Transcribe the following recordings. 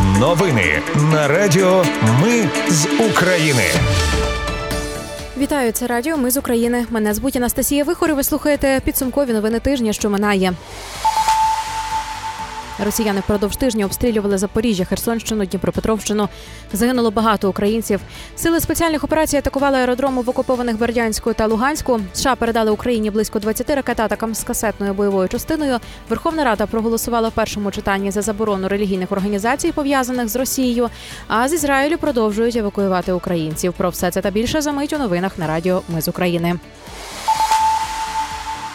Новини на Радіо Ми з України. Вітаю, це радіо. Ми з України. Мене звуть Анастасія Вихор. Ви слухаєте підсумкові новини тижня, що минає. Росіяни впродовж тижня обстрілювали Запоріжжя, Херсонщину, Дніпропетровщину. Загинуло багато українців. Сили спеціальних операцій атакували аеродроми в окупованих Бердянську та Луганську. США передали Україні близько 20 ракет атакам з касетною бойовою частиною. Верховна Рада проголосувала в першому читанні за заборону релігійних організацій, пов'язаних з Росією. А з Ізраїлю продовжують евакуювати українців. Про все це та більше за мить у новинах на радіо Ми з України.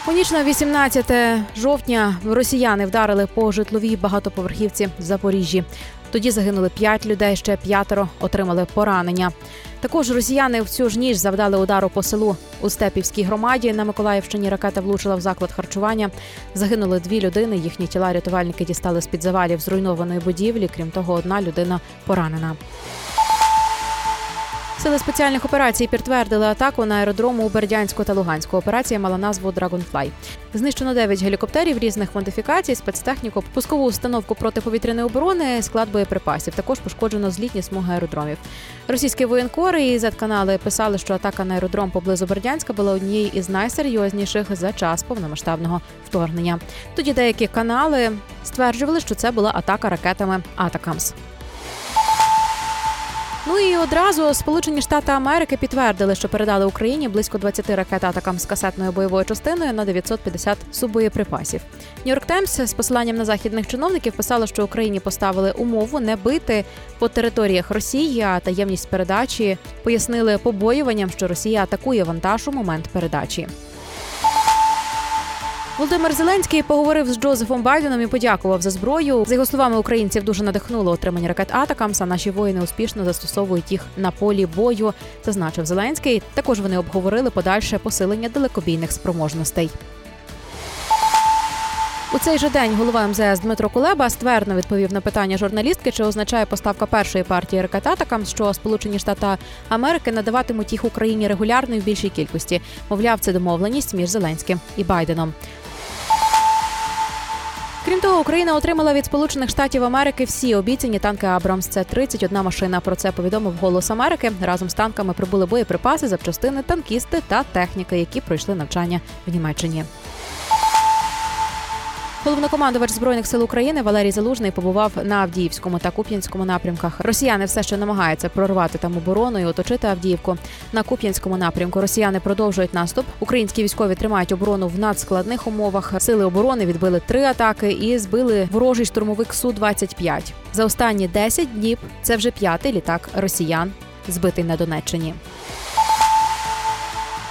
У ніч на 18 жовтня росіяни вдарили по житловій багатоповерхівці в Запоріжжі. Тоді загинули п'ять людей, ще п'ятеро отримали поранення. Також росіяни в цю ж ніч завдали удару по селу у Степівській громаді. На Миколаївщині ракета влучила в заклад харчування. Загинули дві людини. Їхні тіла рятувальники дістали з під завалів зруйнованої будівлі. Крім того, одна людина поранена. Сили спеціальних операцій підтвердили атаку на аеродрому у Бердянську та Луганську. Операція мала назву Dragonfly. Знищено 9 гелікоптерів різних модифікацій, спецтехніку, пускову установку протиповітряної оборони, склад боєприпасів. Також пошкоджено злітні смуги аеродромів. Російські воєнкори і Z-канали писали, що атака на аеродром поблизу Бердянська була однією із найсерйозніших за час повномасштабного вторгнення. Тоді деякі канали стверджували, що це була атака ракетами ATACMS. Ну і одразу Сполучені Штати Америки підтвердили, що передали Україні близько 20 ракет ATACMS з касетною бойовою частиною на 950 субоєприпасів. Нью-Йорк Таймс з посиланням на західних чиновників писало, що Україні поставили умову не бити по територіях Росії, а таємність передачі пояснили побоюванням, що Росія атакує вантаж у момент передачі. Володимир Зеленський поговорив з Джозефом Байденом і подякував за зброю. За його словами, українців дуже надихнуло отримання ракет ATACMS, а Наші воїни успішно застосовують їх на полі бою. Зазначив Зеленський. Також вони обговорили подальше посилення далекобійних спроможностей. У цей же день голова МЗС Дмитро Кулеба ствердно відповів на питання журналістки, чи означає поставка першої партії ракет «ATACMS», що Сполучені Штати Америки надаватимуть їх Україні регулярно і в більшій кількості. Мовляв, це домовленість між Зеленським і Байденом. Крім того, Україна отримала від Сполучених Штатів Америки всі обіцяні танки Абрамс. Це 31 машина. Про це повідомив Голос Америки. Разом з танками прибули боєприпаси, запчастини, танкісти та техніки, які пройшли навчання в Німеччині. Головнокомандувач збройних сил України Валерій Залужний побував на Авдіївському та Куп'янському напрямках. Росіяни все ще намагаються прорвати там оборону і оточити Авдіївку. На Куп'янському напрямку Росіяни продовжують наступ. Українські військові тримають оборону в надскладних умовах. Сили оборони відбили три атаки і збили ворожий штурмовик су 25 За останні 10 днів це вже п'ятий літак росіян, збитий на Донеччині.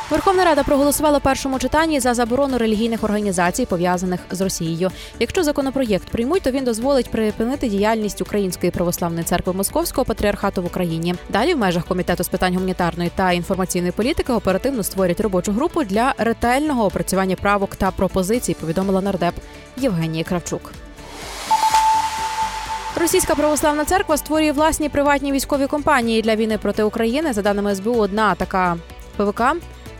Верховна Рада проголосувала першому читанні за заборону релігійних організацій, пов'язаних з Росією. Якщо законопроєкт приймуть, то він дозволить припинити діяльність Української православної церкви Московського патріархату в Україні. Далі в межах комітету з питань гуманітарної та інформаційної політики оперативно створять робочу групу для ретельного опрацювання правок та пропозицій. Повідомила нардеп Євгенія Кравчук. Російська православна церква створює власні приватні військові компанії для війни проти України. За даними СБУ, одна така ПВК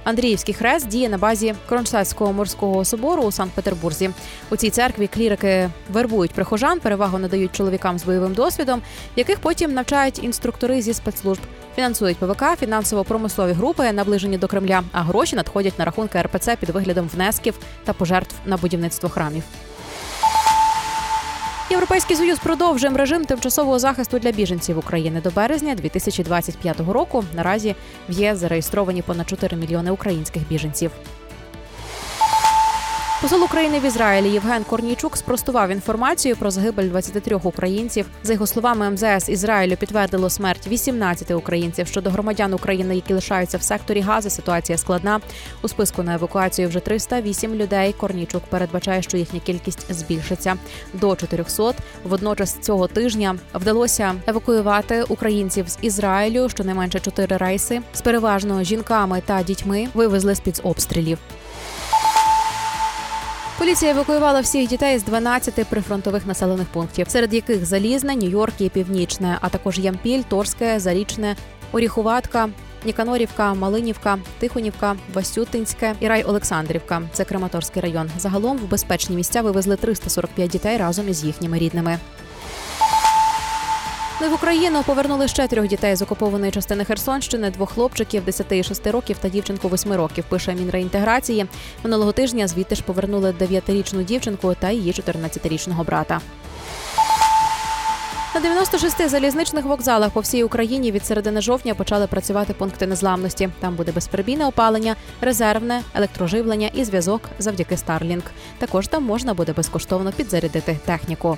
Андріївський хрест діє на базі Кронштадтського морського собору у Санкт-Петербурзі. У цій церкві клірики вербують прихожан, перевагу надають чоловікам з бойовим досвідом, яких потім навчають інструктори зі спецслужб. Фінансують ПВК, фінансово-промислові групи, наближені до Кремля, а гроші надходять на рахунки РПЦ під виглядом внесків та пожертв на будівництво храмів. Європейський союз продовжує режим тимчасового захисту для біженців України до березня 2025 року. Наразі в ЄС зареєстровані понад 4 мільйони українських біженців. Посол України в Ізраїлі Євген Корнійчук спростував інформацію про загибель 23 українців. За його словами, МЗС Ізраїлю підтвердило смерть 18 українців. Щодо громадян України, які лишаються в секторі Гази, ситуація складна. У списку на евакуацію вже 308 людей. Корнійчук передбачає, що їхня кількість збільшиться до 400. Водночас цього тижня вдалося евакуювати українців з Ізраїлю. Щонайменше чотири рейси з переважно жінками та дітьми вивезли з під обстрілів. Поліція евакуювала всіх дітей з 12 прифронтових населених пунктів, серед яких Залізне, Нью-Йорк і Північне, а також Ямпіль, Торське, Зарічне, Оріхуватка, Ніканорівка, Малинівка, Тихонівка, Васютинське і рай Олександрівка. Це Краматорський район. Загалом в безпечні місця вивезли 345 дітей разом із їхніми рідними. Ну і в Україну повернули ще трьох дітей з окупованої частини Херсонщини, двох хлопчиків 10 і 6 років та дівчинку 8 років. Пише Мінреінтеграції. Минулого тижня звідти ж повернули 9-річну дівчинку та її 14-річного брата. На 96 залізничних вокзалах по всій Україні від середини жовтня почали працювати пункти незламності. Там буде безперебійне опалення, резервне, електроживлення і зв'язок завдяки Starlink. Також там можна буде безкоштовно підзарядити техніку.